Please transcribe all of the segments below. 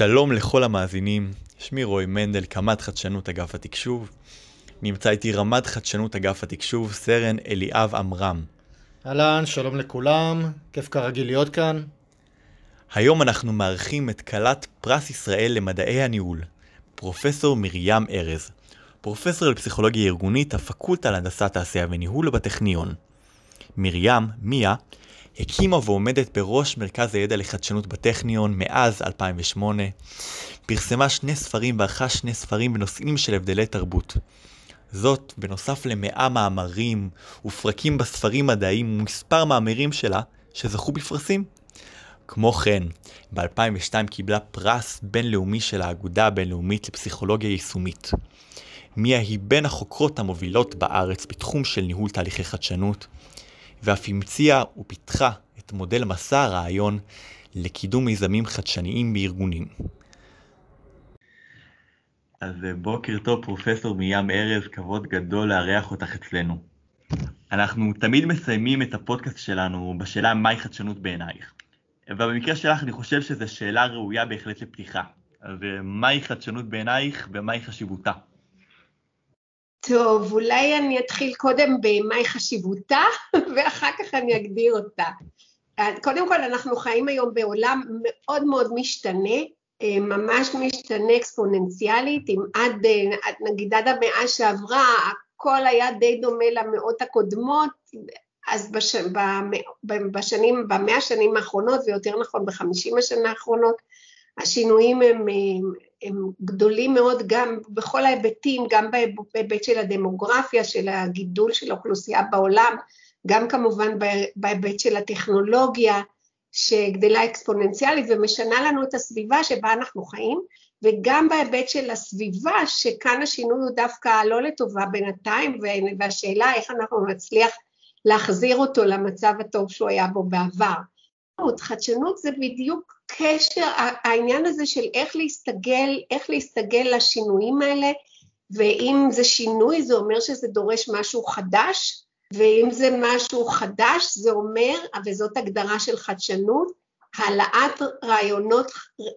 שלום לכל המאזינים, שמי רועי מנדל, קמ"ט חדשנות אגף התקשוב. נמצא איתי רמ"ד חדשנות אגף התקשוב, סרן אליאב עמרם. אהלן, שלום לכולם, כיף כרגיל להיות כאן. היום אנחנו מארחים את כלת פרס ישראל למדעי הניהול, פרופסור מרים ארז, פרופסור לפסיכולוגיה ארגונית, הפקולטה להנדסת תעשייה וניהול בטכניון. מרים, מיה, הקימה ועומדת בראש מרכז הידע לחדשנות בטכניון מאז 2008, פרסמה שני ספרים וערכה שני ספרים בנושאים של הבדלי תרבות. זאת בנוסף למאה מאמרים ופרקים בספרים מדעיים ומספר מאמרים שלה שזכו בפרסים. כמו כן, ב-2002 קיבלה פרס בינלאומי של האגודה הבינלאומית לפסיכולוגיה יישומית. מיה היא בין החוקרות המובילות בארץ בתחום של ניהול תהליכי חדשנות, ואף המציאה ופיתחה את מודל מסע הרעיון לקידום מיזמים חדשניים בארגונים. אז בוקר טוב, פרופסור מרים ארז, כבוד גדול לארח אותך אצלנו. אנחנו תמיד מסיימים את הפודקאסט שלנו בשאלה מהי חדשנות בעינייך. ובמקרה שלך אני חושב שזו שאלה ראויה בהחלט לפתיחה. אז מהי חדשנות בעינייך ומהי חשיבותה? טוב, אולי אני אתחיל קודם במהי חשיבותה, ואחר כך אני אגדיר אותה. קודם כל, אנחנו חיים היום בעולם מאוד מאוד משתנה, ממש משתנה אקספוננציאלית, אם עד, נגיד עד המאה שעברה, הכל היה די דומה למאות הקודמות, אז בש, בשנים, במאה השנים האחרונות, ויותר נכון בחמישים השנה האחרונות, השינויים הם, הם, הם גדולים מאוד גם בכל ההיבטים, גם בהיבט של הדמוגרפיה, של הגידול של האוכלוסייה בעולם, גם כמובן בהיבט של הטכנולוגיה שגדלה אקספוננציאלית ומשנה לנו את הסביבה שבה אנחנו חיים, וגם בהיבט של הסביבה, שכאן השינוי הוא דווקא לא לטובה בינתיים, והשאלה איך אנחנו נצליח להחזיר אותו למצב הטוב שהוא היה בו בעבר. חדשנות זה בדיוק קשר, העניין הזה של איך להסתגל, איך להסתגל לשינויים האלה, ואם זה שינוי זה אומר שזה דורש משהו חדש, ואם זה משהו חדש זה אומר, וזאת הגדרה של חדשנות, העלאת רעיונות,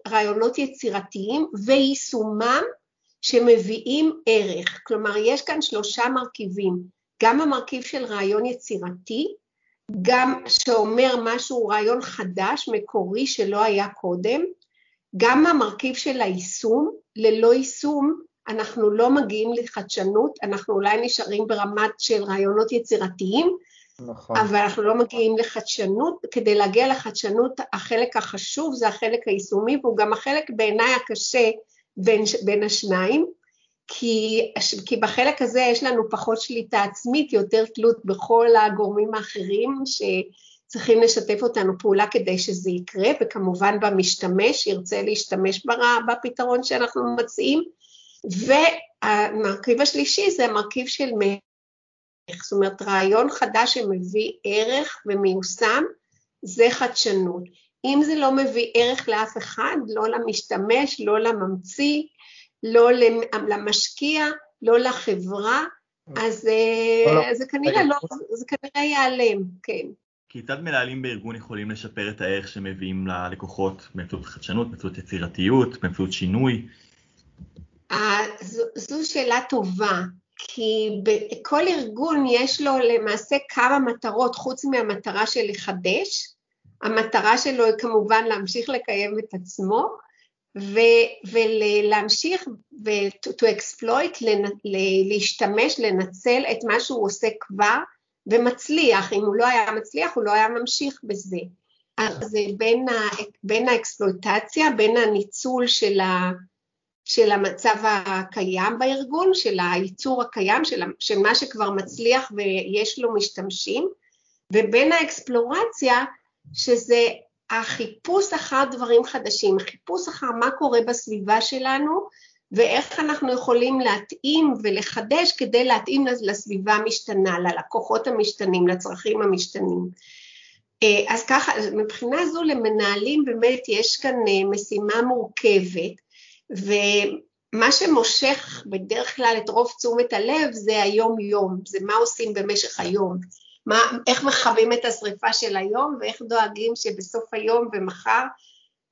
רעיונות יצירתיים ויישומם שמביאים ערך. כלומר, יש כאן שלושה מרכיבים, גם המרכיב של רעיון יצירתי, גם שאומר משהו, רעיון חדש, מקורי, שלא היה קודם, גם המרכיב של היישום, ללא יישום אנחנו לא מגיעים לחדשנות, אנחנו אולי נשארים ברמת של רעיונות יצירתיים, נכון. אבל אנחנו לא מגיעים לחדשנות, כדי להגיע לחדשנות החלק החשוב זה החלק היישומי והוא גם החלק בעיניי הקשה בין, בין השניים, כי, כי בחלק הזה יש לנו פחות שליטה עצמית, יותר תלות בכל הגורמים האחרים שצריכים לשתף אותנו פעולה כדי שזה יקרה, וכמובן במשתמש, ירצה להשתמש בפתרון שאנחנו מציעים, והמרכיב השלישי זה המרכיב של מערך, זאת אומרת רעיון חדש שמביא ערך ומיושם, זה חדשנות. אם זה לא מביא ערך לאף אחד, לא למשתמש, לא לממציא, לא למשקיע, לא לחברה, אז לא, לא. זה כנראה לא, זה כנראה ייעלם, כן. כיצד מנהלים בארגון יכולים לשפר את הערך שמביאים ללקוחות באמצעות חדשנות, באמצעות יצירתיות, באמצעות שינוי? זו, זו שאלה טובה, כי בכל ארגון יש לו למעשה כמה מטרות חוץ מהמטרה של לחדש, המטרה שלו היא כמובן להמשיך לקיים את עצמו, ולהמשיך ו-to exploit, להשתמש, לנצל את מה שהוא עושה כבר ומצליח, אם הוא לא היה מצליח הוא לא היה ממשיך בזה. אז זה בין, ה, בין האקספלויטציה, בין הניצול של, ה, של המצב הקיים בארגון, של הייצור הקיים, של, של מה שכבר מצליח ויש לו משתמשים, ובין האקספלורציה, שזה החיפוש אחר דברים חדשים, החיפוש אחר מה קורה בסביבה שלנו ואיך אנחנו יכולים להתאים ולחדש כדי להתאים לסביבה המשתנה, ללקוחות המשתנים, לצרכים המשתנים. אה, אז ככה, מבחינה זו למנהלים באמת יש כאן אה, משימה מורכבת ומה שמושך בדרך כלל את רוב תשומת הלב זה היום-יום, זה מה עושים במשך היום. מה, איך מכבים את השריפה של היום ואיך דואגים שבסוף היום ומחר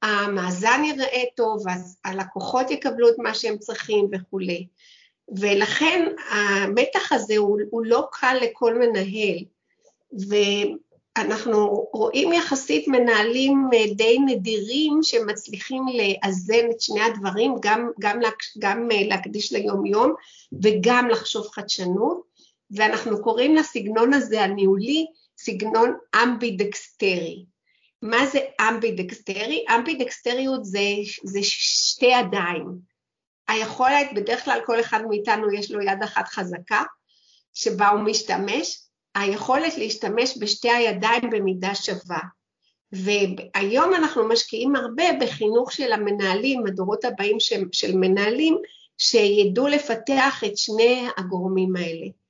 המאזן ייראה טוב, אז הלקוחות יקבלו את מה שהם צריכים וכולי. ולכן המתח הזה הוא, הוא לא קל לכל מנהל, ואנחנו רואים יחסית מנהלים די נדירים שמצליחים לאזן את שני הדברים, גם, גם, גם להקדיש ליום יום וגם לחשוב חדשנות, ואנחנו קוראים לסגנון הזה הניהולי סגנון אמבידקסטרי. מה זה אמבידקסטרי? אמבידקסטריות זה, זה שתי ידיים. היכולת, בדרך כלל כל אחד מאיתנו יש לו יד אחת חזקה, שבה הוא משתמש, היכולת להשתמש בשתי הידיים במידה שווה. והיום אנחנו משקיעים הרבה בחינוך של המנהלים, הדורות הבאים של, של מנהלים, שידעו לפתח את שני הגורמים האלה.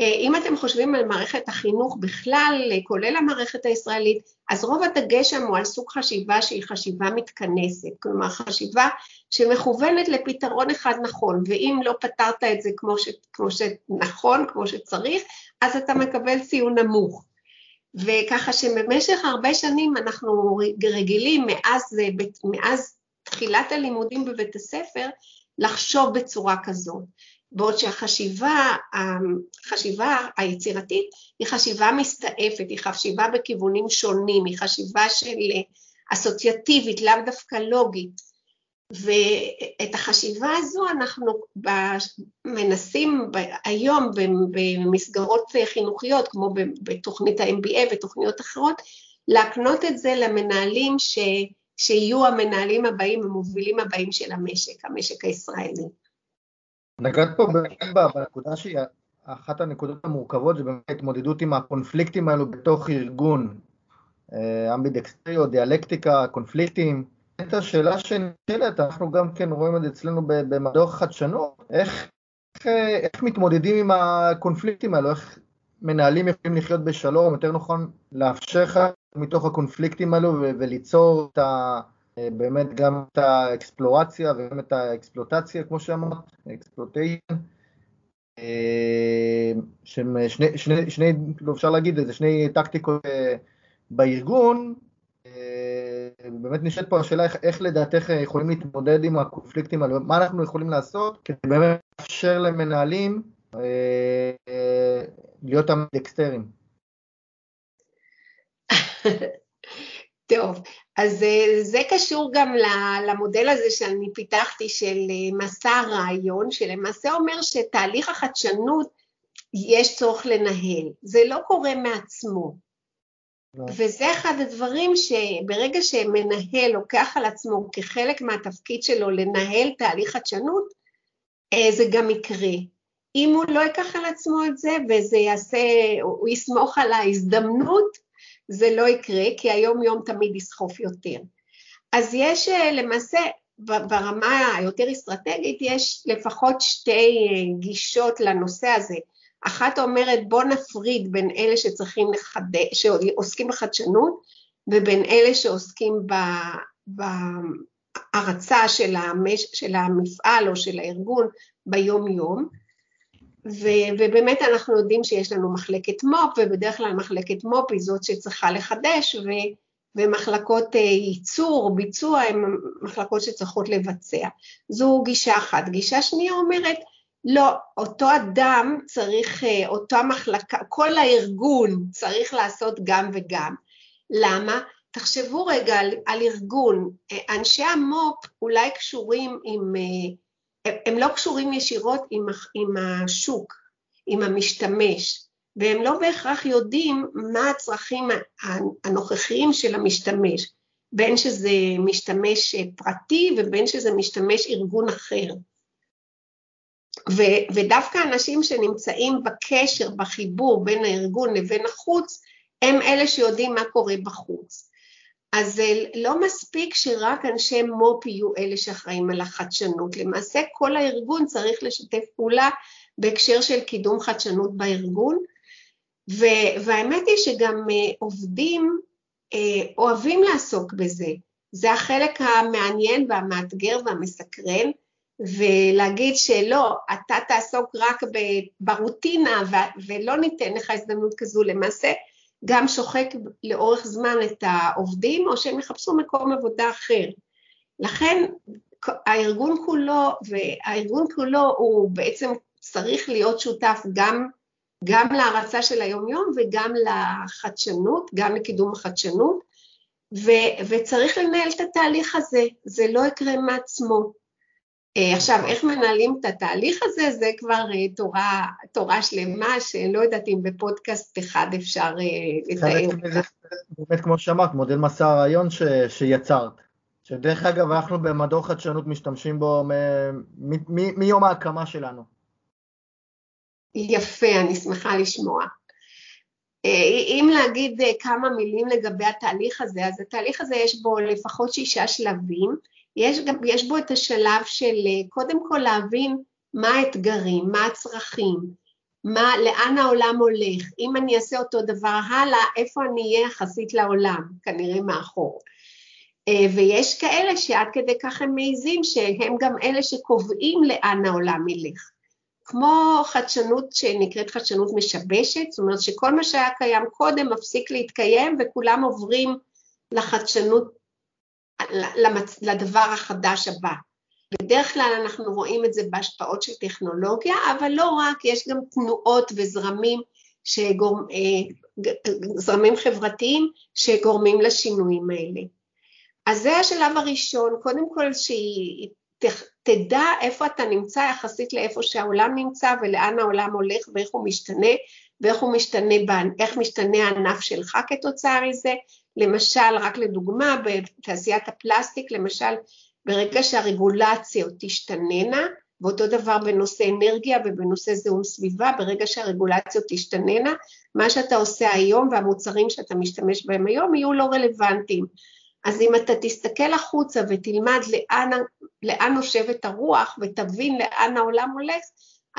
אה, אם אתם חושבים על מערכת החינוך בכלל, כולל המערכת הישראלית, אז רוב הדגש שם הוא על סוג חשיבה שהיא חשיבה מתכנסת, כלומר חשיבה שמכוונת לפתרון אחד נכון, ואם לא פתרת את זה כמו, ש, כמו שנכון, כמו שצריך, אז אתה מקבל ציון נמוך. וככה שבמשך הרבה שנים אנחנו רגילים מאז, מאז תחילת הלימודים בבית הספר לחשוב בצורה כזאת. בעוד שהחשיבה החשיבה היצירתית היא חשיבה מסתעפת, היא חשיבה בכיוונים שונים, היא חשיבה של אסוציאטיבית, לאו דווקא לוגית. ואת החשיבה הזו אנחנו מנסים היום במסגרות חינוכיות, כמו בתוכנית ה-MBA ותוכניות אחרות, להקנות את זה למנהלים ש... שיהיו המנהלים הבאים, המובילים הבאים של המשק, המשק הישראלי. נגעת פה בנקודה שהיא אחת הנקודות המורכבות, זה באמת ההתמודדות עם הקונפליקטים האלו בתוך ארגון, אה, אמבידקסטריות, דיאלקטיקה, קונפליקטים. את השאלה שנשאלת, אנחנו גם כן רואים את זה אצלנו במדור חדשנות, איך, איך, איך מתמודדים עם הקונפליקטים האלו, איך מנהלים יכולים לחיות בשלום, יותר נכון לאפשר לך מתוך הקונפליקטים האלו וליצור את ה... באמת גם את האקספלורציה וגם את האקספלוטציה, כמו שאמרת, אקספלוטיישן, אה, שהם שני, שני, שני, לא אפשר להגיד את זה, שני טקטיקות אה, בארגון, אה, באמת נשאלת פה השאלה איך, איך לדעתך יכולים להתמודד עם הקונפליקטים האלה, מה אנחנו יכולים לעשות כדי באמת לאפשר למנהלים להיות אמביקסטרים. טוב, אז אה, זה קשור גם למודל הזה שאני פיתחתי של אה, מסע הרעיון, שלמעשה אומר שתהליך החדשנות יש צורך לנהל, זה לא קורה מעצמו. לא. וזה אחד הדברים שברגע שמנהל לוקח על עצמו כחלק מהתפקיד שלו לנהל תהליך חדשנות, אה, זה גם יקרה. אם הוא לא ייקח על עצמו את זה וזה יעשה, הוא יסמוך על ההזדמנות, זה לא יקרה, כי היום יום תמיד יסחוף יותר. אז יש אה, למעשה, ברמה היותר אסטרטגית, יש לפחות שתי אה, גישות לנושא הזה. אחת אומרת בוא נפריד בין אלה שצריכים לחדש, שעוסקים בחדשנות, ובין אלה שעוסקים בהרצה של, המש, של המפעל או של הארגון ביום יום. ו- ובאמת אנחנו יודעים שיש לנו מחלקת מו"פ, ובדרך כלל מחלקת מו"פ היא זאת שצריכה לחדש, ו- ומחלקות אה, ייצור, ביצוע, הן מחלקות שצריכות לבצע. זו גישה אחת. גישה שנייה אומרת, לא, אותו אדם צריך, אה, אותה מחלקה, כל הארגון צריך לעשות גם וגם. למה? תחשבו רגע על, על ארגון, אה, אנשי המו"פ אולי קשורים עם הם לא קשורים ישירות עם, השוק, עם המשתמש, והם לא בהכרח יודעים מה הצרכים הנוכחיים של המשתמש, בין שזה משתמש פרטי ובין שזה משתמש ארגון אחר. ו, ודווקא אנשים שנמצאים בקשר, בחיבור בין הארגון לבין החוץ, הם אלה שיודעים מה קורה בחוץ. אז זה לא מספיק שרק אנשי מו"פ יהיו אלה שאחראים על החדשנות, למעשה כל הארגון צריך לשתף פעולה בהקשר של קידום חדשנות בארגון, והאמת היא שגם אה, עובדים אה, אוהבים לעסוק בזה, זה החלק המעניין והמאתגר והמסקרן, ולהגיד שלא, אתה תעסוק רק ברוטינה ולא ניתן לך הזדמנות כזו, למעשה גם שוחק לאורך זמן את העובדים, או שהם יחפשו מקום עבודה אחר. לכן הארגון כולו, והארגון כולו הוא בעצם צריך להיות שותף גם, גם להרצה של היומיום וגם לחדשנות, גם לקידום החדשנות, ו, וצריך לנהל את התהליך הזה, זה לא יקרה מעצמו. אה, עכשיו, איך מנהלים את התהליך הזה, זה כבר אה, תורה, תורה שלמה, שלא יודעת אם בפודקאסט אחד אפשר אה, לתאר. באמת, כמו שאמרת, מודל מסע הרעיון ש, שיצרת, שדרך אגב, אנחנו במדור חדשנות משתמשים בו מיום ההקמה שלנו. יפה, אני שמחה לשמוע. אם להגיד כמה מילים לגבי התהליך הזה, אז התהליך הזה יש בו לפחות שישה שלבים, יש, גם, יש בו את השלב של אה, קודם כל להבין מה האתגרים, מה הצרכים, מה, לאן העולם הולך, אם אני אעשה אותו דבר הלאה, איפה אני אהיה יחסית לעולם, כנראה מאחור. אה, ויש כאלה שעד כדי כך הם מעיזים שהם גם אלה שקובעים לאן העולם ילך. כמו חדשנות שנקראת חדשנות משבשת, זאת אומרת שכל מה שהיה קיים קודם מפסיק להתקיים וכולם עוברים לחדשנות למצ... לדבר החדש הבא. בדרך כלל אנחנו רואים את זה בהשפעות של טכנולוגיה, אבל לא רק, יש גם תנועות וזרמים שגורם, אה, זרמים חברתיים שגורמים לשינויים האלה. אז זה השלב הראשון, קודם כל שהיא תדע איפה אתה נמצא יחסית לאיפה שהעולם נמצא ולאן העולם הולך ואיך הוא משתנה ואיך הוא משתנה, איך משתנה הענף שלך כתוצאה מזה, למשל, רק לדוגמה, בתעשיית הפלסטיק, למשל, ברגע שהרגולציות תשתננה, ואותו דבר בנושא אנרגיה ובנושא זיהום סביבה, ברגע שהרגולציות תשתננה, מה שאתה עושה היום והמוצרים שאתה משתמש בהם היום יהיו לא רלוונטיים. אז אם אתה תסתכל החוצה ותלמד לאן, לאן נושבת הרוח ותבין לאן העולם הולך,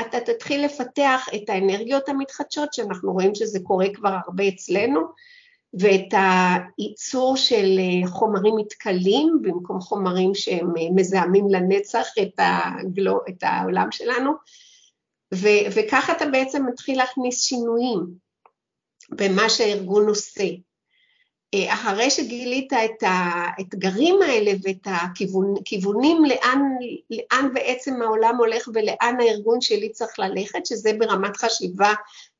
אתה תתחיל לפתח את האנרגיות המתחדשות, שאנחנו רואים שזה קורה כבר הרבה אצלנו, ואת הייצור של אה, חומרים מתכלים במקום חומרים שהם אה, מזהמים לנצח את, הגלו, את העולם שלנו, ו, וככה אתה בעצם מתחיל להכניס שינויים במה שהארגון עושה. אה, אחרי שגילית את האתגרים האלה ואת הכיוונים לאן, לאן בעצם העולם הולך ולאן הארגון שלי צריך ללכת, שזה ברמת חשיבה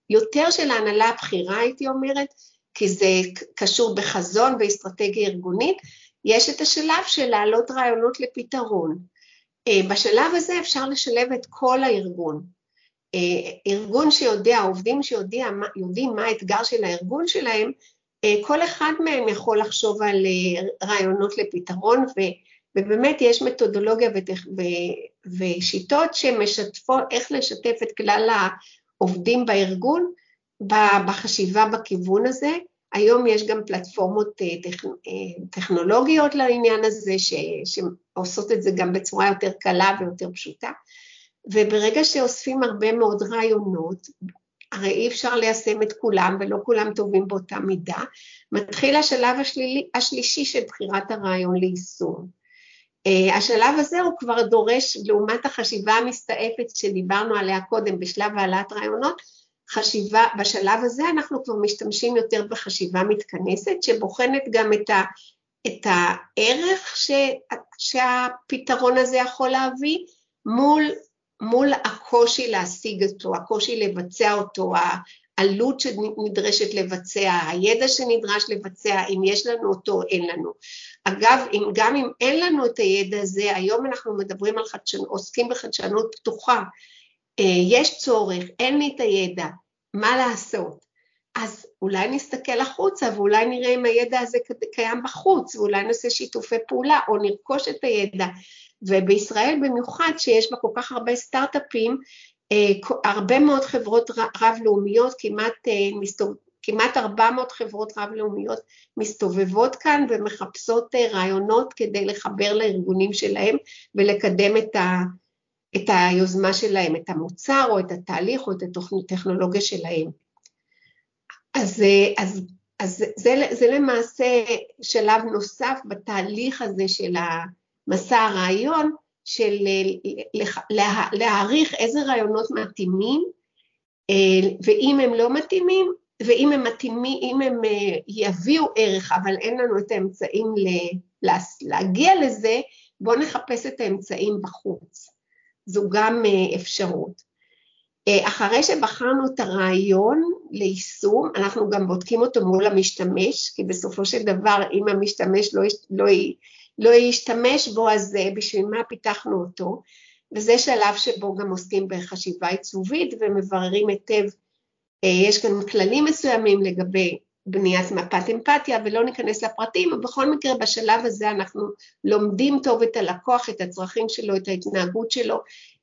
יותר של ההנהלה הבכירה הייתי אומרת, כי זה קשור בחזון ואסטרטגיה ארגונית, יש את השלב של להעלות רעיונות לפתרון. אה, בשלב הזה אפשר לשלב את כל הארגון. אה, ארגון שיודע, עובדים שיודעים מה האתגר של הארגון שלהם, כל אחד מהם יכול לחשוב על רעיונות לפתרון, ובאמת יש מתודולוגיה ושיטות שמשתפות איך לשתף את כלל העובדים בארגון בחשיבה בכיוון הזה. היום יש גם פלטפורמות אה, אה, טכנולוגיות לעניין הזה, ש, שעושות את זה גם בצורה יותר קלה ויותר פשוטה, וברגע שאוספים הרבה מאוד רעיונות, הרי אי אפשר ליישם את כולם ולא כולם טובים באותה מידה, מתחיל השלב השלילי, השלישי של בחירת הרעיון ליישום. Uh, השלב הזה הוא כבר דורש, לעומת החשיבה המסתעפת שדיברנו עליה קודם בשלב העלאת רעיונות, חשיבה, בשלב הזה אנחנו כבר משתמשים יותר בחשיבה מתכנסת, שבוחנת גם את, ה, את הערך ש, שהפתרון הזה יכול להביא מול, מול הקושי להשיג אותו, הקושי לבצע אותו, העלות שנדרשת לבצע, הידע שנדרש לבצע, אם יש לנו אותו, אין לנו. אגב, אם, גם אם אין לנו את הידע הזה, היום אנחנו מדברים על חדשנות, עוסקים בחדשנות פתוחה, אה, יש צורך, אין לי את הידע, מה לעשות? אז אולי נסתכל החוצה ואולי נראה אם הידע הזה קיים בחוץ ואולי נעשה שיתופי פעולה או נרכוש את הידע. ובישראל במיוחד שיש בה כל כך הרבה סטארט-אפים, אה, הרבה מאוד חברות רב-לאומיות, כמעט, אה. כמעט 400 חברות רב-לאומיות מסתובבות כאן ומחפשות רעיונות כדי לחבר לארגונים שלהם ולקדם את ה... את היוזמה שלהם, את המוצר או את התהליך או את הטכנולוגיה שלהם. אז, אז, אז זה, זה למעשה שלב נוסף בתהליך הזה של מסע הרעיון, של להעריך איזה רעיונות מתאימים, ואם הם לא מתאימים, ואם הם מתאימים, אם הם אה, יביאו ערך, אבל אין לנו את האמצעים להגיע לזה, בואו נחפש את האמצעים בחוץ. זו גם אה, אפשרות. אה, אחרי שבחרנו את הרעיון ליישום, אנחנו גם בודקים אותו מול המשתמש, כי בסופו של דבר אם המשתמש לא, לא, לא ישתמש בו, אז בשביל מה פיתחנו אותו? וזה שלב שבו גם עוסקים בחשיבה עיצובית ומבררים היטב אה, יש כאן כללים מסוימים לגבי בניית מפת אמפתיה ולא ניכנס לפרטים, ובכל מקרה בשלב הזה אנחנו לומדים טוב את הלקוח, את הצרכים שלו, את ההתנהגות שלו,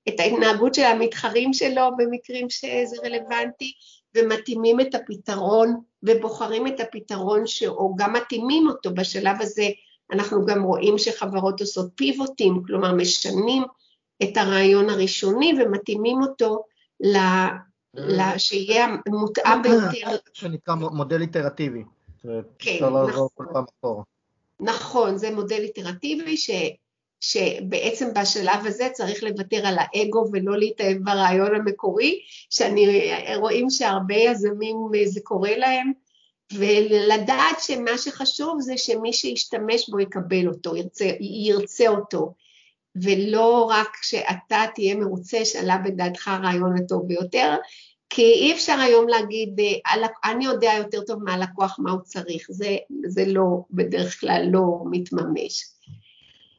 את ההתנהגות של המתחרים שלו במקרים שזה רלוונטי, ומתאימים את הפתרון ובוחרים את הפתרון ש... או גם מתאימים אותו בשלב הזה, אנחנו גם רואים שחברות עושות פיבוטים, כלומר משנים את הרעיון הראשוני ומתאימים אותו שיהיה מותאם ביותר. שנקרא מודל איטרטיבי. כן, נכון. נכון, זה מודל איטרטיבי ש, שבעצם בשלב הזה צריך לוותר על האגו ולא להתאהב ברעיון המקורי, שאני רואים שהרבה יזמים זה קורה להם, ולדעת שמה שחשוב זה שמי שישתמש בו יקבל אותו, ירצה, ירצה אותו, ולא רק שאתה תהיה מרוצה שעלה בדעתך הרעיון הטוב ביותר, כי אי אפשר היום להגיד, אני יודע יותר טוב מהלקוח מה הוא צריך, זה, זה לא, בדרך כלל לא מתממש.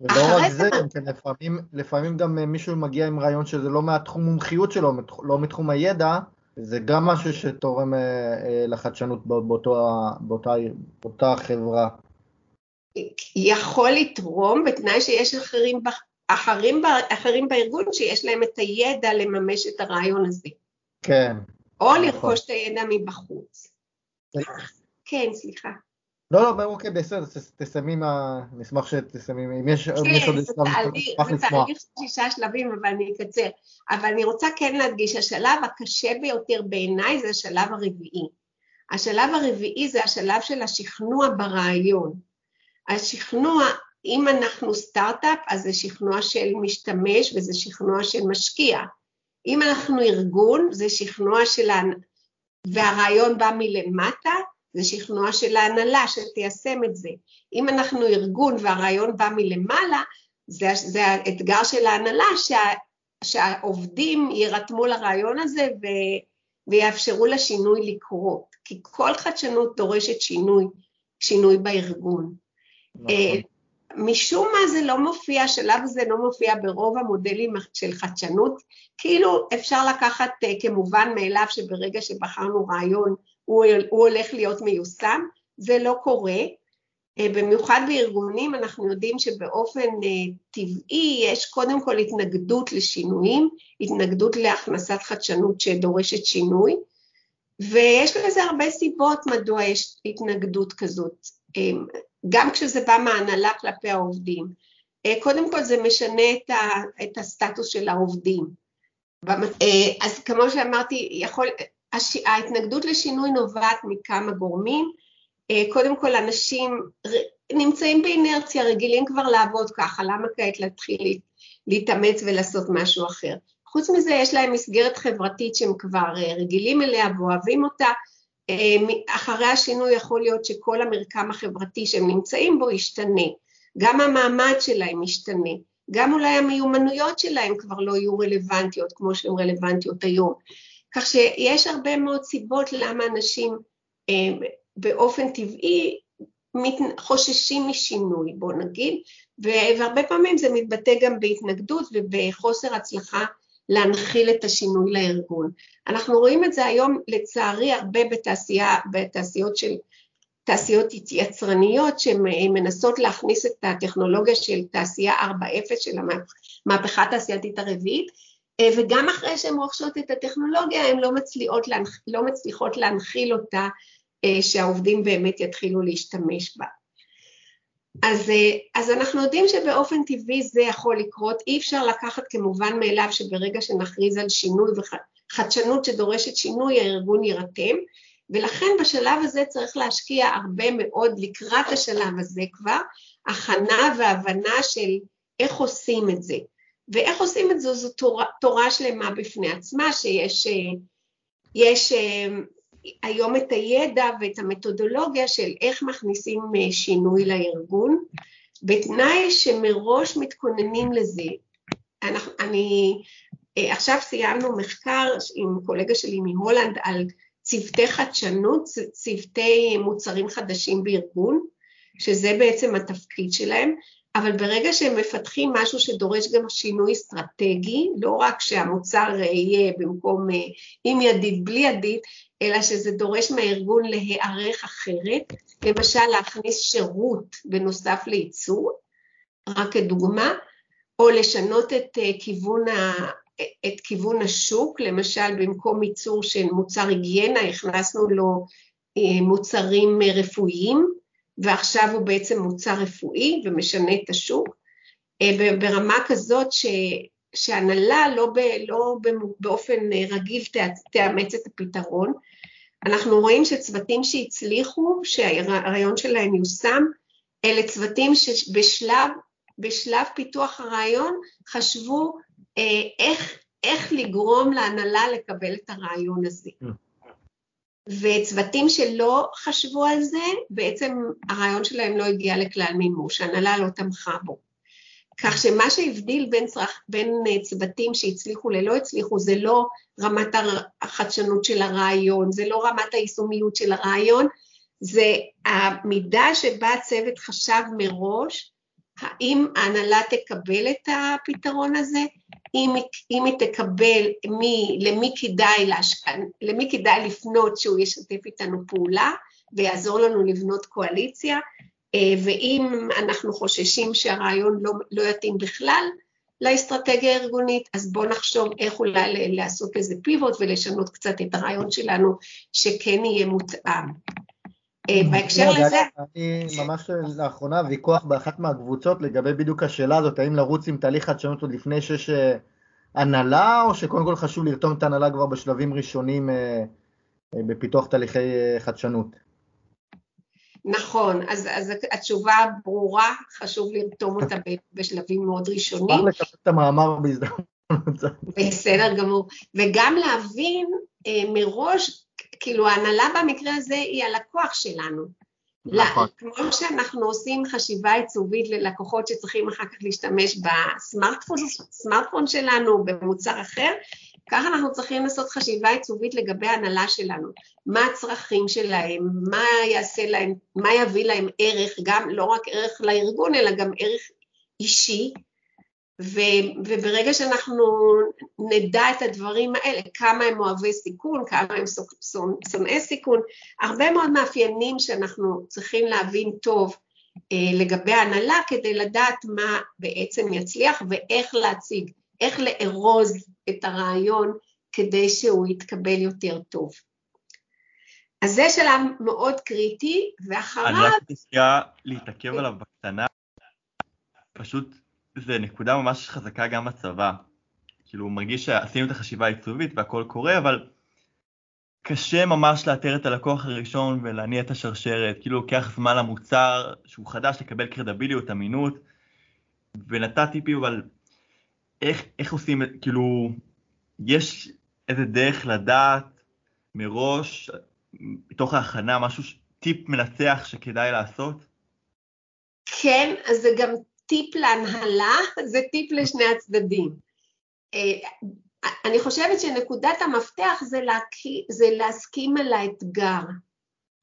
ולא רק זה, גם כן, לפעמים, לפעמים גם מישהו מגיע עם רעיון שזה לא מהתחום מומחיות שלו, לא מתחום הידע, זה גם משהו שתורם אה, אה, לחדשנות באותו, באותה, באותה חברה. יכול לתרום בתנאי שיש אחרים אחרים, אחרים בארגון שיש להם את הידע לממש את הרעיון הזה. כן. או נכון. לרכוש את הידע מבחוץ. כן, סליחה. לא, לא, אוקיי, בסדר, תסיימי מה... נשמח שתסיימי, אם יש עוד שלב, נשמח לשמוע. זה תהליך שישה שלבים, אבל אני אקצר. אבל אני רוצה כן להדגיש, השלב הקשה ביותר בעיניי זה השלב הרביעי. השלב הרביעי זה השלב של השכנוע ברעיון. השכנוע אם אנחנו סטארט-אפ, אז זה שכנוע של משתמש וזה שכנוע של משקיע. אם אנחנו ארגון, זה שכנוע של... והרעיון בא מלמטה, זה שכנוע של ההנהלה שתיישם את זה. אם אנחנו ארגון והרעיון בא מלמעלה, זה, זה האתגר של ההנהלה שה, שהעובדים יירתמו לרעיון הזה ו, ויאפשרו לשינוי לקרות, כי כל חדשנות דורשת שינוי, שינוי בארגון. נכון. אה, משום מה זה לא מופיע, השלב הזה לא מופיע ברוב המודלים של חדשנות, כאילו אפשר לקחת uh, כמובן מאליו שברגע שבחרנו רעיון הוא, הוא הולך להיות מיושם, זה לא קורה. Uh, במיוחד בארגונים אנחנו יודעים שבאופן uh, טבעי יש קודם כל התנגדות לשינויים, התנגדות להכנסת חדשנות שדורשת שינוי, ויש לזה הרבה סיבות מדוע יש התנגדות כזאת. גם כשזה בא מההנהלה כלפי העובדים. אה, קודם כל זה משנה את, ה, את הסטטוס של העובדים. אה, אז כמו שאמרתי, יכול, הש, ההתנגדות לשינוי נובעת מכמה גורמים. אה, קודם כל אנשים נמצאים באינרציה, רגילים כבר לעבוד ככה, למה כעת להתחיל להתאמץ ולעשות משהו אחר? חוץ מזה יש להם מסגרת חברתית שהם כבר רגילים אליה ואוהבים אותה, אה, אחרי השינוי יכול להיות שכל המרקם החברתי שהם נמצאים בו ישתנה, גם המעמד שלהם ישתנה, גם אולי המיומנויות שלהם כבר לא יהיו רלוונטיות כמו שהן רלוונטיות היום. כך שיש הרבה מאוד סיבות למה אנשים אה, באופן טבעי חוששים משינוי, בוא נגיד, והרבה פעמים זה מתבטא גם בהתנגדות ובחוסר הצלחה להנחיל את השינוי לארגון. אנחנו רואים את זה היום לצערי הרבה בתעשייה, בתעשיות של תעשיות יצרניות שמנסות להכניס את הטכנולוגיה של תעשייה 4.0 של המהפכה התעשייתית הרביעית וגם אחרי שהן רוכשות את הטכנולוגיה הן לא להנח, לא מצליחות להנחיל אותה שהעובדים באמת יתחילו להשתמש בה. אז, אה, אז אנחנו יודעים שבאופן טבעי זה יכול לקרות, אי אפשר לקחת כמובן מאליו שברגע שנכריז על שינוי וחדשנות שדורשת שינוי הארגון יירתם, ולכן בשלב הזה צריך להשקיע הרבה מאוד לקראת השלב הזה כבר, הכנה והבנה של איך עושים את זה. ואיך עושים את זה זו תורה, תורה שלמה בפני עצמה, שיש אה, יש, אה, היום את הידע ואת המתודולוגיה של איך מכניסים שינוי לארגון, בתנאי שמראש מתכוננים לזה. אנחנו, אני, עכשיו סיימנו מחקר עם קולגה שלי מהולנד על צוותי חדשנות, צוותי מוצרים חדשים בארגון, שזה בעצם התפקיד שלהם, אבל ברגע שהם מפתחים משהו שדורש גם שינוי אסטרטגי, לא רק שהמוצר יהיה במקום אה, עם ידית, בלי ידית, אלא שזה דורש מהארגון להיערך אחרת, למשל להכניס שירות בנוסף לייצור, רק כדוגמה, או לשנות את אה, כיוון, ה, את כיוון השוק, למשל במקום ייצור של מוצר היגיינה הכנסנו לו אה, מוצרים רפואיים, ועכשיו הוא בעצם מוצר רפואי ומשנה את השוק, אה, ברמה כזאת ש, שהנהלה לא, ב, לא באופן רגיל תאמץ את הפתרון. אנחנו רואים שצוותים שהצליחו, שהרעיון שלהם יושם, אלה צוותים שבשלב בשלב פיתוח הרעיון חשבו אה, איך, איך לגרום להנהלה לקבל את הרעיון הזה. וצוותים שלא חשבו על זה, בעצם הרעיון שלהם לא הגיע לכלל מימוש, ההנהלה לא תמכה בו. כך שמה שהבדיל בין, צרכ, בין אה, צוותים שהצליחו ללא הצליחו זה לא רמת החדשנות של הרעיון, זה לא רמת היישומיות של הרעיון, זה המידה שבה הצוות חשב מראש האם ההנהלה תקבל את הפתרון הזה, אם, אם היא תקבל מי, למי, כדאי להש... למי כדאי לפנות שהוא ישתף איתנו פעולה ויעזור לנו לבנות קואליציה, אה, ואם אנחנו חוששים שהרעיון לא, לא יתאים בכלל לאסטרטגיה הארגונית, אז בואו נחשוב איך אולי לעשות איזה פיבוט ולשנות קצת את הרעיון שלנו שכן יהיה מותאם. אה, בהקשר לזה... אני ממש לאחרונה ויכוח באחת מהקבוצות לגבי בדיוק השאלה הזאת, האם לרוץ עם תהליך חדשנות עוד לפני שיש אה, הנהלה, או שקודם כל חשוב לרתום את ההנהלה כבר בשלבים ראשונים אה, בפיתוח תהליכי חדשנות? נכון, אז, אז התשובה ברורה, חשוב לרתום אותה בשלבים מאוד ראשונים. אפשר לקבל את המאמר בהזדמנות. בסדר גמור, וגם להבין מראש כאילו ההנהלה במקרה הזה היא הלקוח שלנו. נכון. כמו שאנחנו עושים חשיבה עיצובית ללקוחות שצריכים אחר כך להשתמש בסמארטפון שלנו, במוצר אחר, ככה אנחנו צריכים לעשות חשיבה עיצובית לגבי ההנהלה שלנו. מה הצרכים שלהם, מה יעשה להם, מה יביא להם ערך, גם לא רק ערך לארגון, אלא גם ערך אישי, ו, וברגע שאנחנו נדע את הדברים האלה, כמה הם אוהבי סיכון, כמה הם שונאי סיכון, הרבה מאוד מאפיינים שאנחנו צריכים להבין טוב אה, לגבי ההנהלה כדי לדעת מה בעצם יצליח ואיך להציג, איך לארוז את הרעיון כדי שהוא יתקבל יותר טוב. אז זה שלב מאוד קריטי, ואחריו... אני רק רוצה להתעכב עליו בקטנה, פשוט זה נקודה ממש חזקה גם בצבא. כאילו, הוא מרגיש שעשינו את החשיבה העיצובית והכל קורה, אבל קשה ממש לאתר את הלקוח הראשון ולהניע את השרשרת. כאילו, לוקח זמן למוצר שהוא חדש לקבל קרדביליות, אמינות. ונתת טיפים, אבל איך, איך עושים, כאילו, יש איזה דרך לדעת מראש, מתוך ההכנה, משהו, טיפ מנצח שכדאי לעשות? כן, אז זה גם טיפ להנהלה, זה טיפ לשני הצדדים. אה, אני חושבת שנקודת המפתח זה, להקי, זה להסכים על האתגר,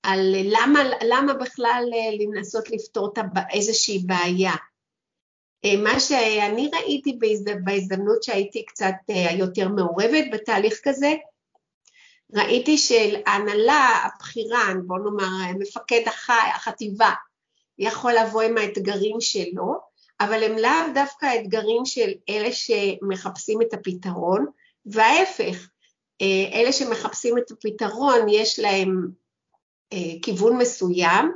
על למה, למה בכלל אה, לנסות לפתור איזושהי בעיה. אה, מה שאני ראיתי בהזדמנות שהייתי קצת יותר מעורבת בתהליך כזה, ראיתי שההנהלה הבכירה, בוא נאמר מפקד החטיבה, יכול לבוא עם האתגרים שלו, אבל הם לאו דווקא האתגרים של אלה שמחפשים את הפתרון, וההפך, אה, אלה שמחפשים את הפתרון יש להם אה, כיוון מסוים,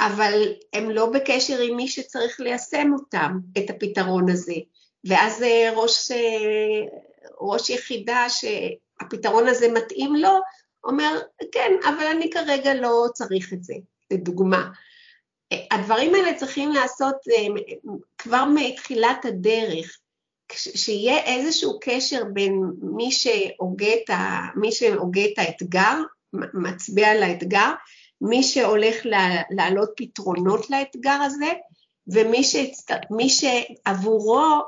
אבל הם לא בקשר עם מי שצריך ליישם אותם, את הפתרון הזה. ואז אה, ראש, ראש יחידה שהפתרון הזה מתאים לו, אומר, כן, אבל אני כרגע לא צריך את זה, לדוגמה. הדברים האלה צריכים לעשות אה, כבר מתחילת הדרך, שיהיה איזשהו קשר בין מי שהוגה את, האתגר מצביע על האתגר, מי שהולך להעלות פתרונות לאתגר הזה, ומי שהצט... שעבורו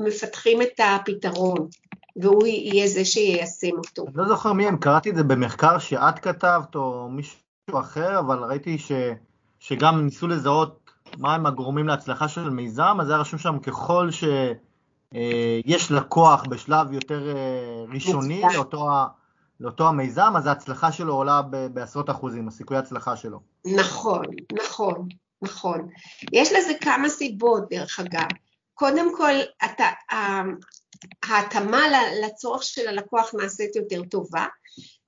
מפתחים את הפתרון, והוא יהיה זה שיישם אותו. אני לא זוכר מי הם, קראתי את זה במחקר שאת כתבת או מישהו אחר, אבל ראיתי ש... שגם ניסו לזהות מהם הגורמים להצלחה של מיזם, אז היה רשום שם ככל שיש לקוח בשלב יותר אה, ראשוני לאותו, לאותו המיזם, אז ההצלחה שלו עולה בעשרות אחוזים, הסיכוי ההצלחה שלו. נכון, נכון. נכון. יש לזה כמה סיבות, דרך אגב. קודם כל, אתה, ההתאמה לצורך של הלקוח נעשית יותר טובה.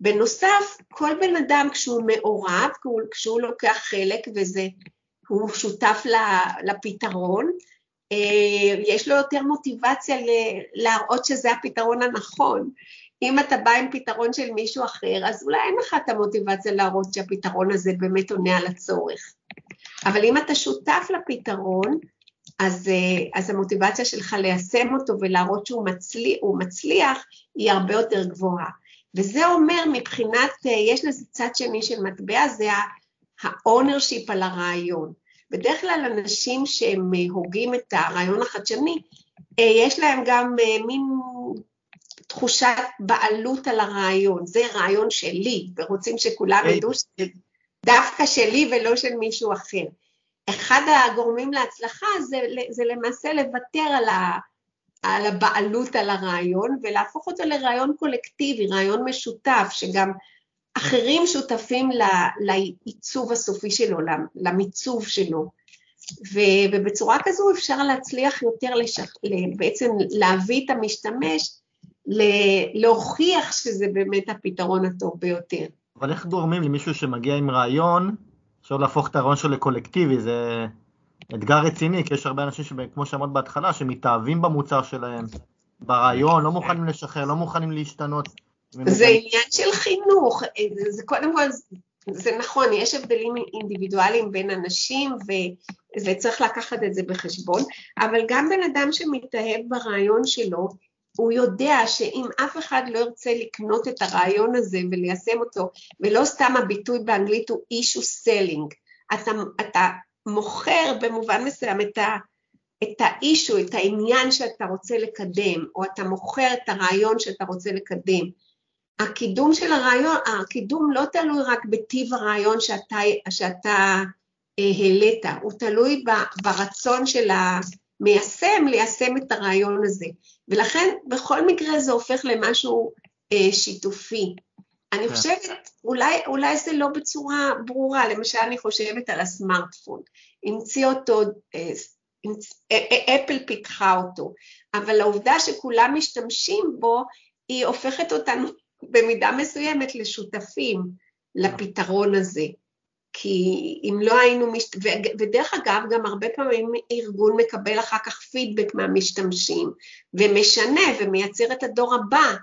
בנוסף, כל בן אדם כשהוא מעורב, כשהוא לוקח חלק וזה, הוא שותף לפתרון, אה, יש לו יותר מוטיבציה להראות שזה הפתרון הנכון. אם אתה בא עם פתרון של מישהו אחר, אז אולי אין לך את המוטיבציה להראות שהפתרון הזה באמת עונה על הצורך. אבל אם אתה שותף לפתרון, אז, אה, אז המוטיבציה שלך ליישם אותו ולהראות שהוא מצליח, מצליח היא הרבה יותר גבוהה. וזה אומר מבחינת, אה, יש לזה צד שני של מטבע, זה ה-ownership על הרעיון. בדרך כלל אנשים שהם אה, הוגים את הרעיון החדשני, יש להם גם מין תחושת בעלות על הרעיון, זה רעיון שלי, ורוצים שכולם ידעו שזה דווקא שלי ולא של מישהו אחר. אחד הגורמים להצלחה זה, זה למעשה לוותר על, ה, על הבעלות על הרעיון ולהפוך אותו לרעיון קולקטיבי, רעיון משותף, שגם אחרים שותפים לעיצוב הסופי שלו, למיצוב שלו. ובצורה כזו אפשר להצליח יותר, לשח... בעצם להביא את המשתמש, להוכיח שזה באמת הפתרון הטוב ביותר. אבל איך גורמים למישהו שמגיע עם רעיון, אפשר להפוך את הרעיון שלו לקולקטיבי, זה אתגר רציני, כי יש הרבה אנשים, כמו שאמרת בהתחלה, שמתאהבים במוצר שלהם, ברעיון, לא מוכנים לשחרר, לא מוכנים להשתנות. זה עניין של חינוך, זה, זה קודם כל, זה נכון, יש הבדלים אינדיבידואליים בין אנשים, ו, וצריך לקחת את זה בחשבון, אבל גם בן אדם שמתאהב ברעיון שלו, הוא יודע שאם אף אחד לא ירצה לקנות את הרעיון הזה וליישם אותו, ולא סתם הביטוי באנגלית הוא issue selling, אתה, אתה מוכר במובן מסוים את, ה, את האישו, את העניין שאתה רוצה לקדם, או אתה מוכר את הרעיון שאתה רוצה לקדם. הקידום של הרעיון, הקידום לא תלוי רק בטיב הרעיון שאתה, שאתה אה, העלית, הוא תלוי ברצון של המיישם ליישם את הרעיון הזה. ולכן בכל מקרה זה הופך למשהו אה, שיתופי. אני כן. חושבת, אולי, אולי זה לא בצורה ברורה, למשל אני חושבת על הסמארטפון, המציא אותו, אה, אה, אה, אפל פיתחה אותו, אבל העובדה שכולם משתמשים בו, היא הופכת אותנו במידה מסוימת לשותפים לפתרון הזה. כי אם לא היינו, מש... ודרך אגב, גם הרבה פעמים ארגון מקבל אחר כך פידבק מהמשתמשים, ומשנה ומייצר את הדור הבא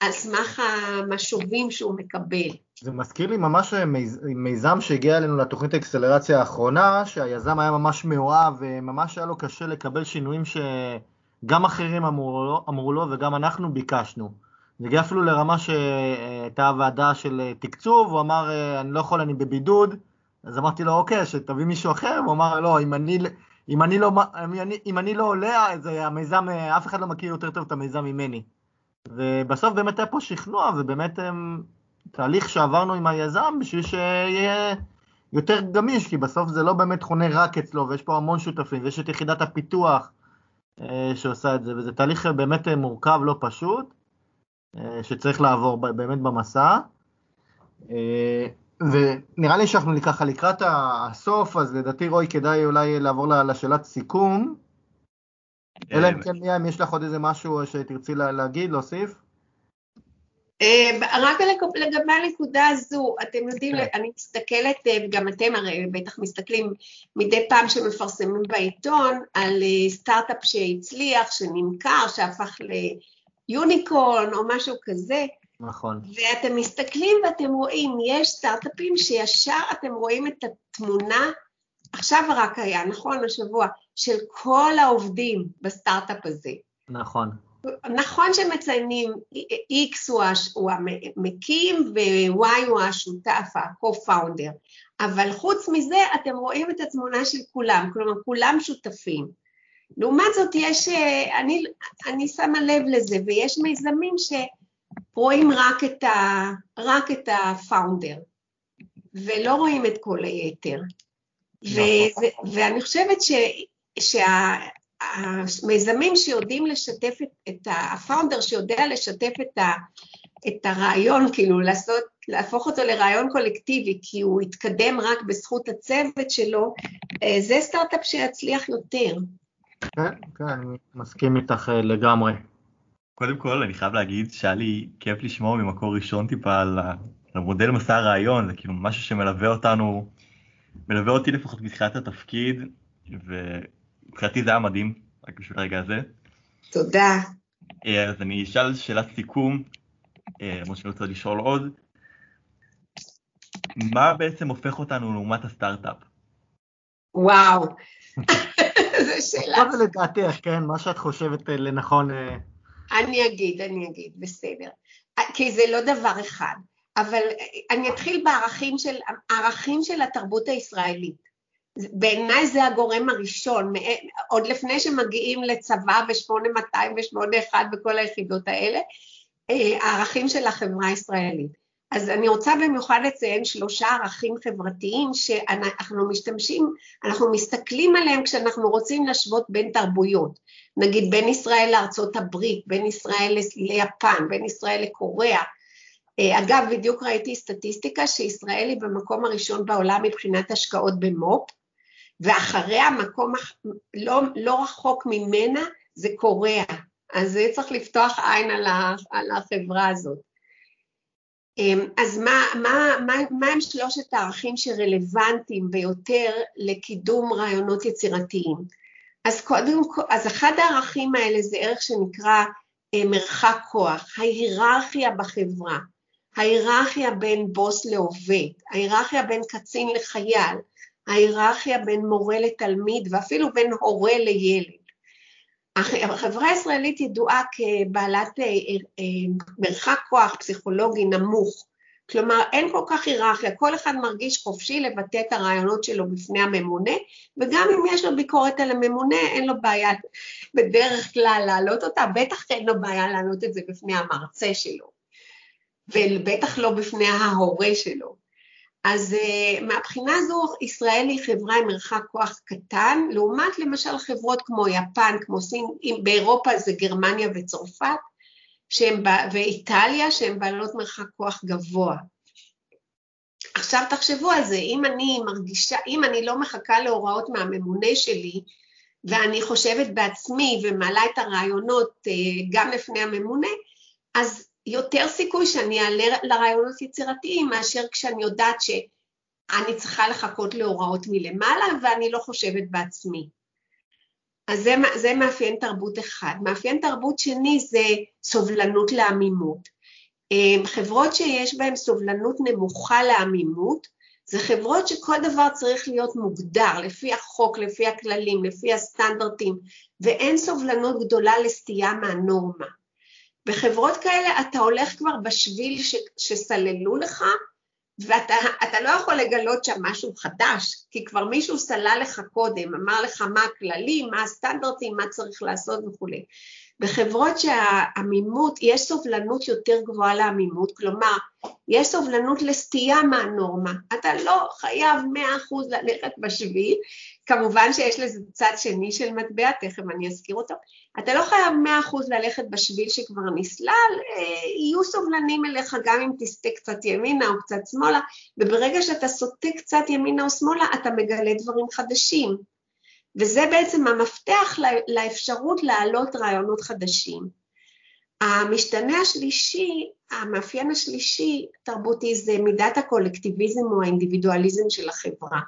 על סמך המשובים שהוא מקבל. זה מזכיר לי ממש מיז... מיזם שהגיע אלינו לתוכנית האקסלרציה האחרונה, שהיזם היה ממש מאוהב, וממש היה לו קשה לקבל שינויים שגם אחרים אמרו לו, אמרו לו וגם אנחנו ביקשנו. זה הגיע אפילו לרמה שהייתה ועדה של תקצוב, הוא אמר, אני לא יכול, אני בבידוד, אז אמרתי לו, אוקיי, שתביא מישהו אחר, הוא אמר, לא, אם אני, אם אני, לא, אם אני, אם אני לא עולה, אז המיזם, אף אחד לא מכיר יותר טוב את המיזם ממני. ובסוף באמת היה פה שכנוע, ובאמת הם, תהליך שעברנו עם היזם בשביל שיהיה יותר גמיש, כי בסוף זה לא באמת חונה רק אצלו, ויש פה המון שותפים, ויש את יחידת הפיתוח אה, שעושה את זה, וזה תהליך באמת מורכב, לא פשוט, אה, שצריך לעבור באמת במסע. אה, ונראה לי שאנחנו ככה לקראת הסוף, אז לדעתי רועי כדאי אולי לעבור לשאלת סיכום. אלא אם כן, אם יש לך עוד איזה משהו שתרצי להגיד, להוסיף? אה, רק לגבי הנקודה הזו, אתם יודעים, כן. אני מסתכלת, וגם אה, אתם הרי בטח מסתכלים מדי פעם שמפרסמים בעיתון על אה, סטארט-אפ שהצליח, שנמכר, שהפך ליוניקורן או משהו כזה, נכון. ואתם מסתכלים ואתם רואים, יש סטארט-אפים שישר אתם רואים את התמונה, עכשיו רק היה, נכון, השבוע, של כל העובדים בסטארט-אפ הזה. נכון. נכון שמציינים X הוא המקים ו-Y הוא השותף, ה-co-founder, אבל חוץ מזה אתם רואים את התמונה של כולם, כלומר כולם שותפים. לעומת זאת יש, אני, אני שמה לב לזה, ויש מיזמים שרואים רק את, ה, רק את הפאונדר, ולא רואים את כל היתר. ו, נכון. ואני חושבת ש, שה, המיזמים שיודעים לשתף את, את הפאונדר שיודע לשתף את, ה, את הרעיון, כאילו לעשות, להפוך אותו לרעיון קולקטיבי, כי הוא יתקדם רק בזכות הצוות שלו, אה, זה סטארט-אפ שיצליח יותר. כן, כן, אני מסכים איתך אה, לגמרי. קודם כל, אני חייב להגיד שהיה לי כיף לשמוע ממקור ראשון טיפה על המודל מסע הרעיון, זה כאילו משהו שמלווה אותנו, מלווה אותי לפחות בתחילת התפקיד, ו... מבחינתי זה היה מדהים, רק בשביל הרגע הזה. תודה. אה, אז אני אשאל שאלת סיכום, אה, למרות שאני רוצה לשאול עוד. מה בעצם הופך אותנו לעומת הסטארט-אפ? וואו, זו שאלה. מה זה לדעתך, כן? מה שאת חושבת אה, לנכון... אני אגיד, אני אגיד, בסדר. כי זה לא דבר אחד, אבל אני אתחיל בערכים של, של התרבות הישראלית. בעיניי זה הגורם הראשון, עוד לפני שמגיעים לצבא ב-8200 ו-81 וכל היחידות האלה, אה, הערכים של החברה הישראלית. אז אני רוצה במיוחד לציין שלושה ערכים חברתיים שאנחנו משתמשים, אנחנו מסתכלים עליהם כשאנחנו רוצים להשוות בין תרבויות, נגיד בין ישראל לארצות הברית, בין ישראל ליפן, בין ישראל לקוריאה. אה, אגב, בדיוק ראיתי סטטיסטיקה שישראל היא במקום הראשון בעולם מבחינת השקעות במו"פ, ואחריה מקום לא, לא רחוק ממנה זה קוריאה, אז צריך לפתוח עין על החברה הזאת. אמ, אז מה, מה, מה, מה הם שלושת הערכים שרלוונטיים ביותר לקידום רעיונות יצירתיים? אז קודם כל, אז אחד הערכים האלה זה ערך שנקרא אה, מרחק כוח, ההיררכיה בחברה, ההיררכיה בין בוס לעובד, ההיררכיה בין קצין לחייל, ההיררכיה בין מורה לתלמיד ואפילו בין הורה לילד. החברה הישראלית ידועה כבעלת אה, אה, מרחק כוח פסיכולוגי נמוך, כלומר אין כל כך היררכיה, כל אחד מרגיש חופשי לבטא את הרעיונות שלו בפני הממונה, וגם אם יש לו ביקורת על הממונה, אין לו בעיה בדרך כלל להעלות אותה, בטח אין לו בעיה להעלות את זה בפני המרצה שלו, ובטח לא בפני ההורה שלו. אז uh, מהבחינה הזו ישראל היא חברה עם מרחק כוח קטן, לעומת למשל חברות כמו יפן, כמו סין, באירופה זה גרמניה וצרפת, שהם, ואיטליה שהן בעלות מרחק כוח גבוה. עכשיו תחשבו על זה, אם אני מרגישה, אם אני לא מחכה להוראות מהממונה שלי, ואני חושבת בעצמי ומעלה את הרעיונות uh, גם לפני הממונה, אז יותר סיכוי שאני אעלה לרעיונות יצירתיים מאשר כשאני יודעת שאני צריכה לחכות להוראות מלמעלה ואני לא חושבת בעצמי. אז זה, זה מאפיין תרבות אחד. מאפיין תרבות שני זה סובלנות לעמימות. אמ, חברות שיש בהן סובלנות נמוכה לעמימות, זה חברות שכל דבר צריך להיות מוגדר לפי החוק, לפי הכללים, לפי הסטנדרטים, ואין סובלנות גדולה לסטייה מהנורמה. בחברות כאלה אתה הולך כבר בשביל ש, שסללו לך, ואתה לא יכול לגלות שם משהו חדש, כי כבר מישהו סלל לך קודם, אמר לך מה הכללים, מה הסטנדרטים, מה צריך לעשות וכולי. בחברות שהעמימות, יש סובלנות יותר גבוהה לעמימות, כלומר, יש סובלנות לסטייה מהנורמה. אתה לא חייב מאה אחוז ללכת בשביל, כמובן שיש לזה צד שני של מטבע, תכף אני אזכיר אותו. אתה לא חייב מאה אחוז ללכת בשביל שכבר נסלל, אה, יהיו סובלנים אליך גם אם תסטה קצת ימינה או קצת שמאלה, וברגע שאתה סוטה קצת ימינה או שמאלה, אתה מגלה דברים חדשים. וזה בעצם המפתח לאפשרות להעלות רעיונות חדשים. המשתנה השלישי, המאפיין השלישי תרבותי זה מידת הקולקטיביזם או האינדיבידואליזם של החברה.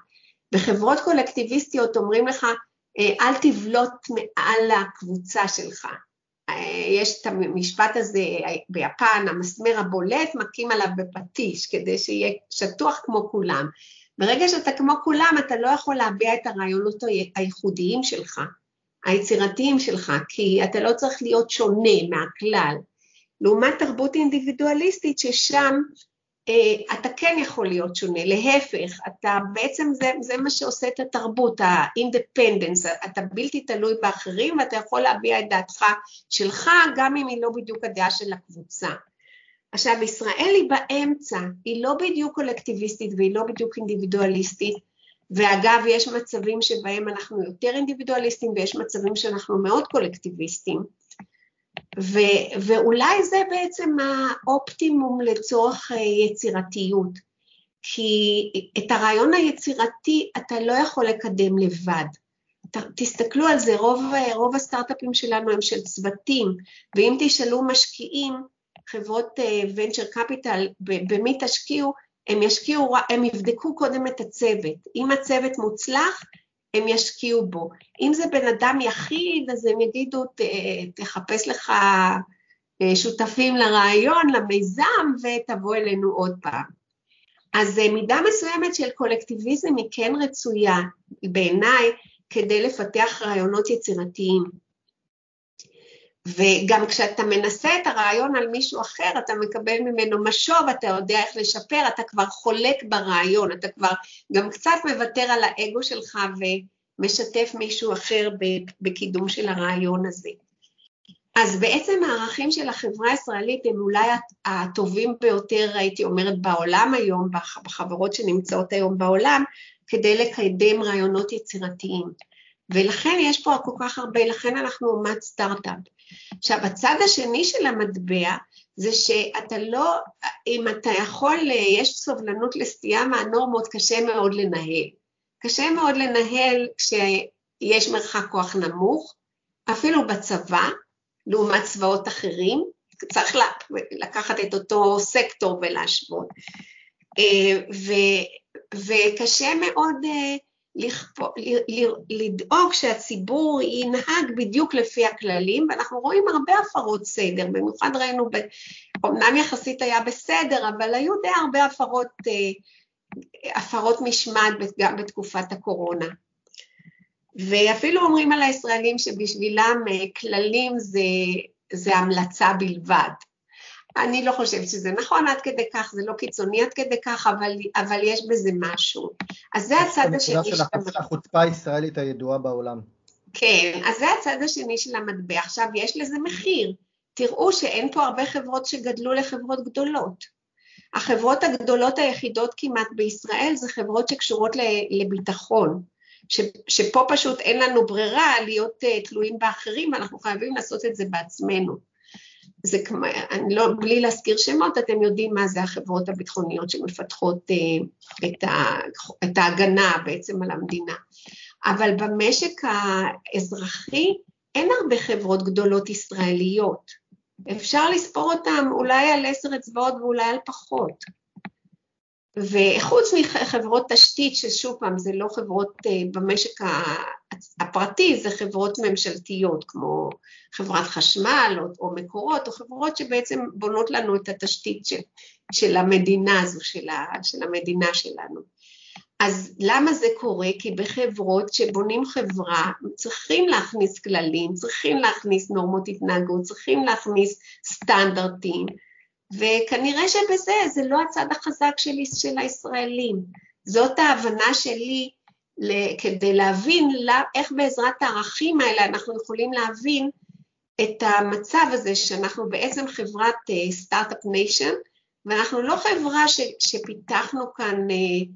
בחברות קולקטיביסטיות אומרים לך, אה, אל תבלוט מעל הקבוצה שלך. אה, יש את המשפט הזה ביפן, המסמר הבולט מכים עליו בפטיש כדי שיהיה שטוח כמו כולם. ברגע שאתה כמו כולם, אתה לא יכול להביע את הרעיונות הייחודיים שלך. היצירתיים שלך, כי אתה לא צריך להיות שונה מהכלל. לעומת תרבות אינדיבידואליסטית ששם אתה כן יכול להיות שונה, להפך, אתה בעצם זה, זה מה שעושה את התרבות, האינדפנדנס, אתה בלתי תלוי באחרים ואתה יכול להביע את דעתך שלך גם אם היא לא בדיוק הדעה של הקבוצה. עכשיו ישראל היא באמצע, היא לא בדיוק קולקטיביסטית והיא לא בדיוק אינדיבידואליסטית, ואגב יש מצבים שבהם אנחנו יותר אינדיבידואליסטים ויש מצבים שאנחנו מאוד קולקטיביסטים, ו- ואולי זה בעצם האופטימום לצורך אה, יצירתיות, כי את הרעיון היצירתי אתה לא יכול לקדם לבד. תסתכלו על זה, רוב, רוב הסטארט-אפים שלנו הם של צוותים, ואם תשאלו משקיעים, חברות ונצ'ר uh, קפיטל, במי תשקיעו, הם ישקיעו, הם יבדקו קודם את הצוות. אם הצוות מוצלח, הם ישקיעו בו. אם זה בן אדם יחיד, אז הם יגידו, תחפש לך אה, שותפים לרעיון, למיזם, ותבוא אלינו עוד פעם. אז אה, מידה מסוימת של קולקטיביזם היא כן רצויה בעיניי כדי לפתח רעיונות יצירתיים. וגם כשאתה מנסה את הרעיון על מישהו אחר, אתה מקבל ממנו משוב, אתה יודע איך לשפר, אתה כבר חולק ברעיון, אתה כבר גם קצת מוותר על האגו שלך ומשתף מישהו אחר בקידום של הרעיון הזה. אז בעצם הערכים של החברה הישראלית הם אולי הטובים ביותר, הייתי אומרת, בעולם היום, בחברות שנמצאות היום בעולם, כדי לקדם רעיונות יצירתיים. ולכן יש פה כל כך הרבה, לכן אנחנו אומת סטארט-אפ. עכשיו, הצד השני של המטבע זה שאתה לא, אם אתה יכול, יש סובלנות לסטייה מהנורמות, קשה מאוד לנהל. קשה מאוד לנהל כשיש מרחק כוח נמוך, אפילו בצבא, לעומת צבאות אחרים, צריך לקחת את אותו סקטור ולהשוות. אה, ו, וקשה מאוד אה, לדאוג שהציבור ינהג בדיוק לפי הכללים, ואנחנו רואים הרבה הפרות סדר, במיוחד ראינו, אמנם יחסית היה בסדר, אבל היו די הרבה הפרות, אה, הפרות משמעת גם בתקופת הקורונה. ואפילו אומרים על הישראלים שבשבילם אה, כללים זה, זה המלצה בלבד. אני לא חושבת שזה נכון עד כדי כך, זה לא קיצוני עד כדי כך, אבל, אבל יש בזה משהו. אז זה הצד השני של המטבע. החוצפה הישראלית הידועה בעולם. כן, אז זה הצד השני של המטבע. עכשיו, יש לזה מחיר. תראו שאין פה הרבה חברות שגדלו לחברות גדולות. החברות הגדולות היחידות כמעט בישראל זה חברות שקשורות לביטחון. ש, שפה פשוט אין לנו ברירה להיות uh, תלויים באחרים, אנחנו חייבים לעשות את זה בעצמנו. זה כמו, אני לא, בלי להזכיר שמות, אתם יודעים מה זה החברות הביטחוניות שמפתחות uh, את, ה, את ההגנה בעצם על המדינה. אבל במשק האזרחי אין הרבה חברות גדולות ישראליות. אפשר לספור אותן אולי על עשר אצבעות ואולי על פחות. וחוץ מחברות תשתית, ששוב פעם, זה לא חברות אה, במשק הפרטי, זה חברות ממשלתיות, כמו חברת חשמל או, או מקורות, או חברות שבעצם בונות לנו את התשתית של, של המדינה הזו, של, ה, של המדינה שלנו. אז למה זה קורה? כי בחברות שבונים חברה צריכים להכניס כללים, צריכים להכניס נורמות התנהגות, צריכים להכניס סטנדרטים, וכנראה שבזה זה לא הצד החזק שלי, של הישראלים. זאת ההבנה שלי כדי להבין איך בעזרת הערכים האלה אנחנו יכולים להבין את המצב הזה שאנחנו בעצם חברת start-up uh, nation, ואנחנו לא חברה ש, שפיתחנו כאן uh,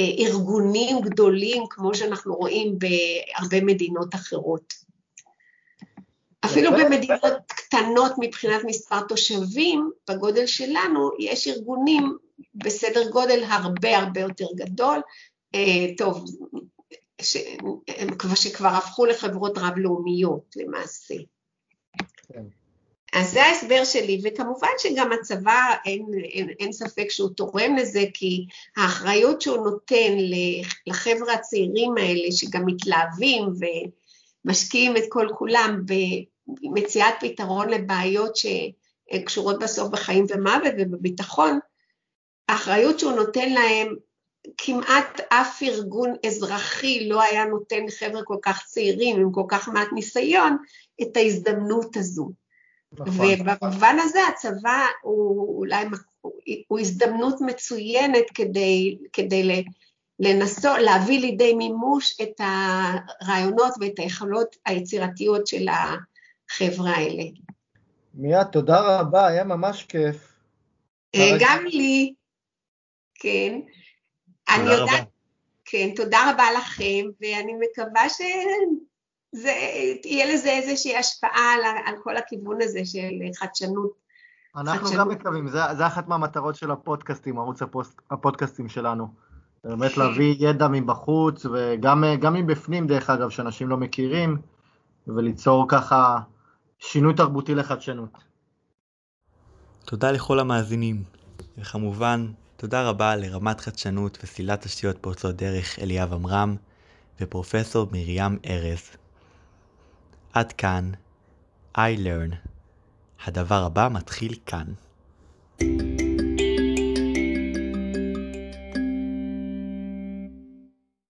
uh, ארגונים גדולים כמו שאנחנו רואים בהרבה מדינות אחרות. אפילו במדינות קטנות מבחינת מספר תושבים, בגודל שלנו, יש ארגונים בסדר גודל הרבה הרבה יותר גדול, אה, טוב, ש, שכבר הפכו לחברות רב-לאומיות למעשה. כן. אז זה ההסבר שלי, וכמובן שגם הצבא, אין, אין, אין ספק שהוא תורם לזה, כי האחריות שהוא נותן לחבר'ה הצעירים האלה, שגם מתלהבים ומשקיעים את כל כולם מציאת פתרון לבעיות שקשורות בסוף בחיים ומוות ובביטחון, האחריות שהוא נותן להם כמעט אף ארגון אזרחי לא היה נותן לחבר'ה כל כך צעירים עם כל כך מעט ניסיון את ההזדמנות הזו. נכון. ובמובן הזה הצבא הוא אולי הוא הזדמנות מצוינת כדי, כדי לנסות להביא לידי מימוש את הרעיונות ואת היכולות היצירתיות של החברה האלה. מיד, תודה רבה, היה ממש כיף. אה, גם לי, כן. אני יודעת, כן, תודה רבה לכם, ואני מקווה שתהיה לזה איזושהי השפעה על, על כל הכיוון הזה של חדשנות. אנחנו חדשנות. גם מקווים, זה, זה אחת מהמטרות של הפודקאסטים, ערוץ הפוסט, הפודקאסטים שלנו. באמת להביא ידע מבחוץ, וגם מבפנים, דרך אגב, שאנשים לא מכירים, וליצור ככה שינוי תרבותי לחדשנות. תודה לכל המאזינים, וכמובן, תודה רבה לרמת חדשנות וסלילת תשתיות פורצות דרך אליאב עמרם ופרופסור מרים ארז. עד כאן, I learn. הדבר הבא מתחיל כאן. thank you